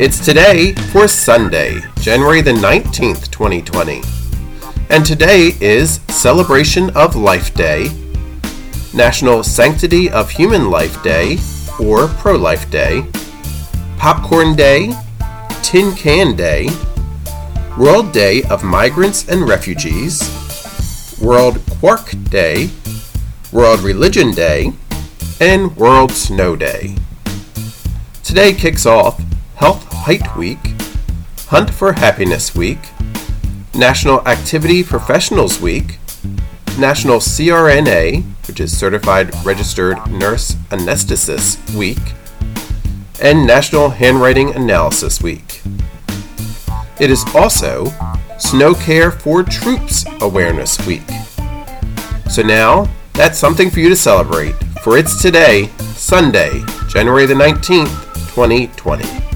It's today for Sunday, January the 19th, 2020. And today is Celebration of Life Day, National Sanctity of Human Life Day, or Pro Life Day, Popcorn Day, Tin Can Day, World Day of Migrants and Refugees, World Quark Day, World Religion Day, and World Snow Day. Today kicks off Health Weight Week, Hunt for Happiness Week, National Activity Professionals Week, National CRNA, which is Certified Registered Nurse Anesthetist Week, and National Handwriting Analysis Week. It is also Snow Care for Troops Awareness Week. So now, that's something for you to celebrate, for it's today, Sunday, January the 19th, 2020.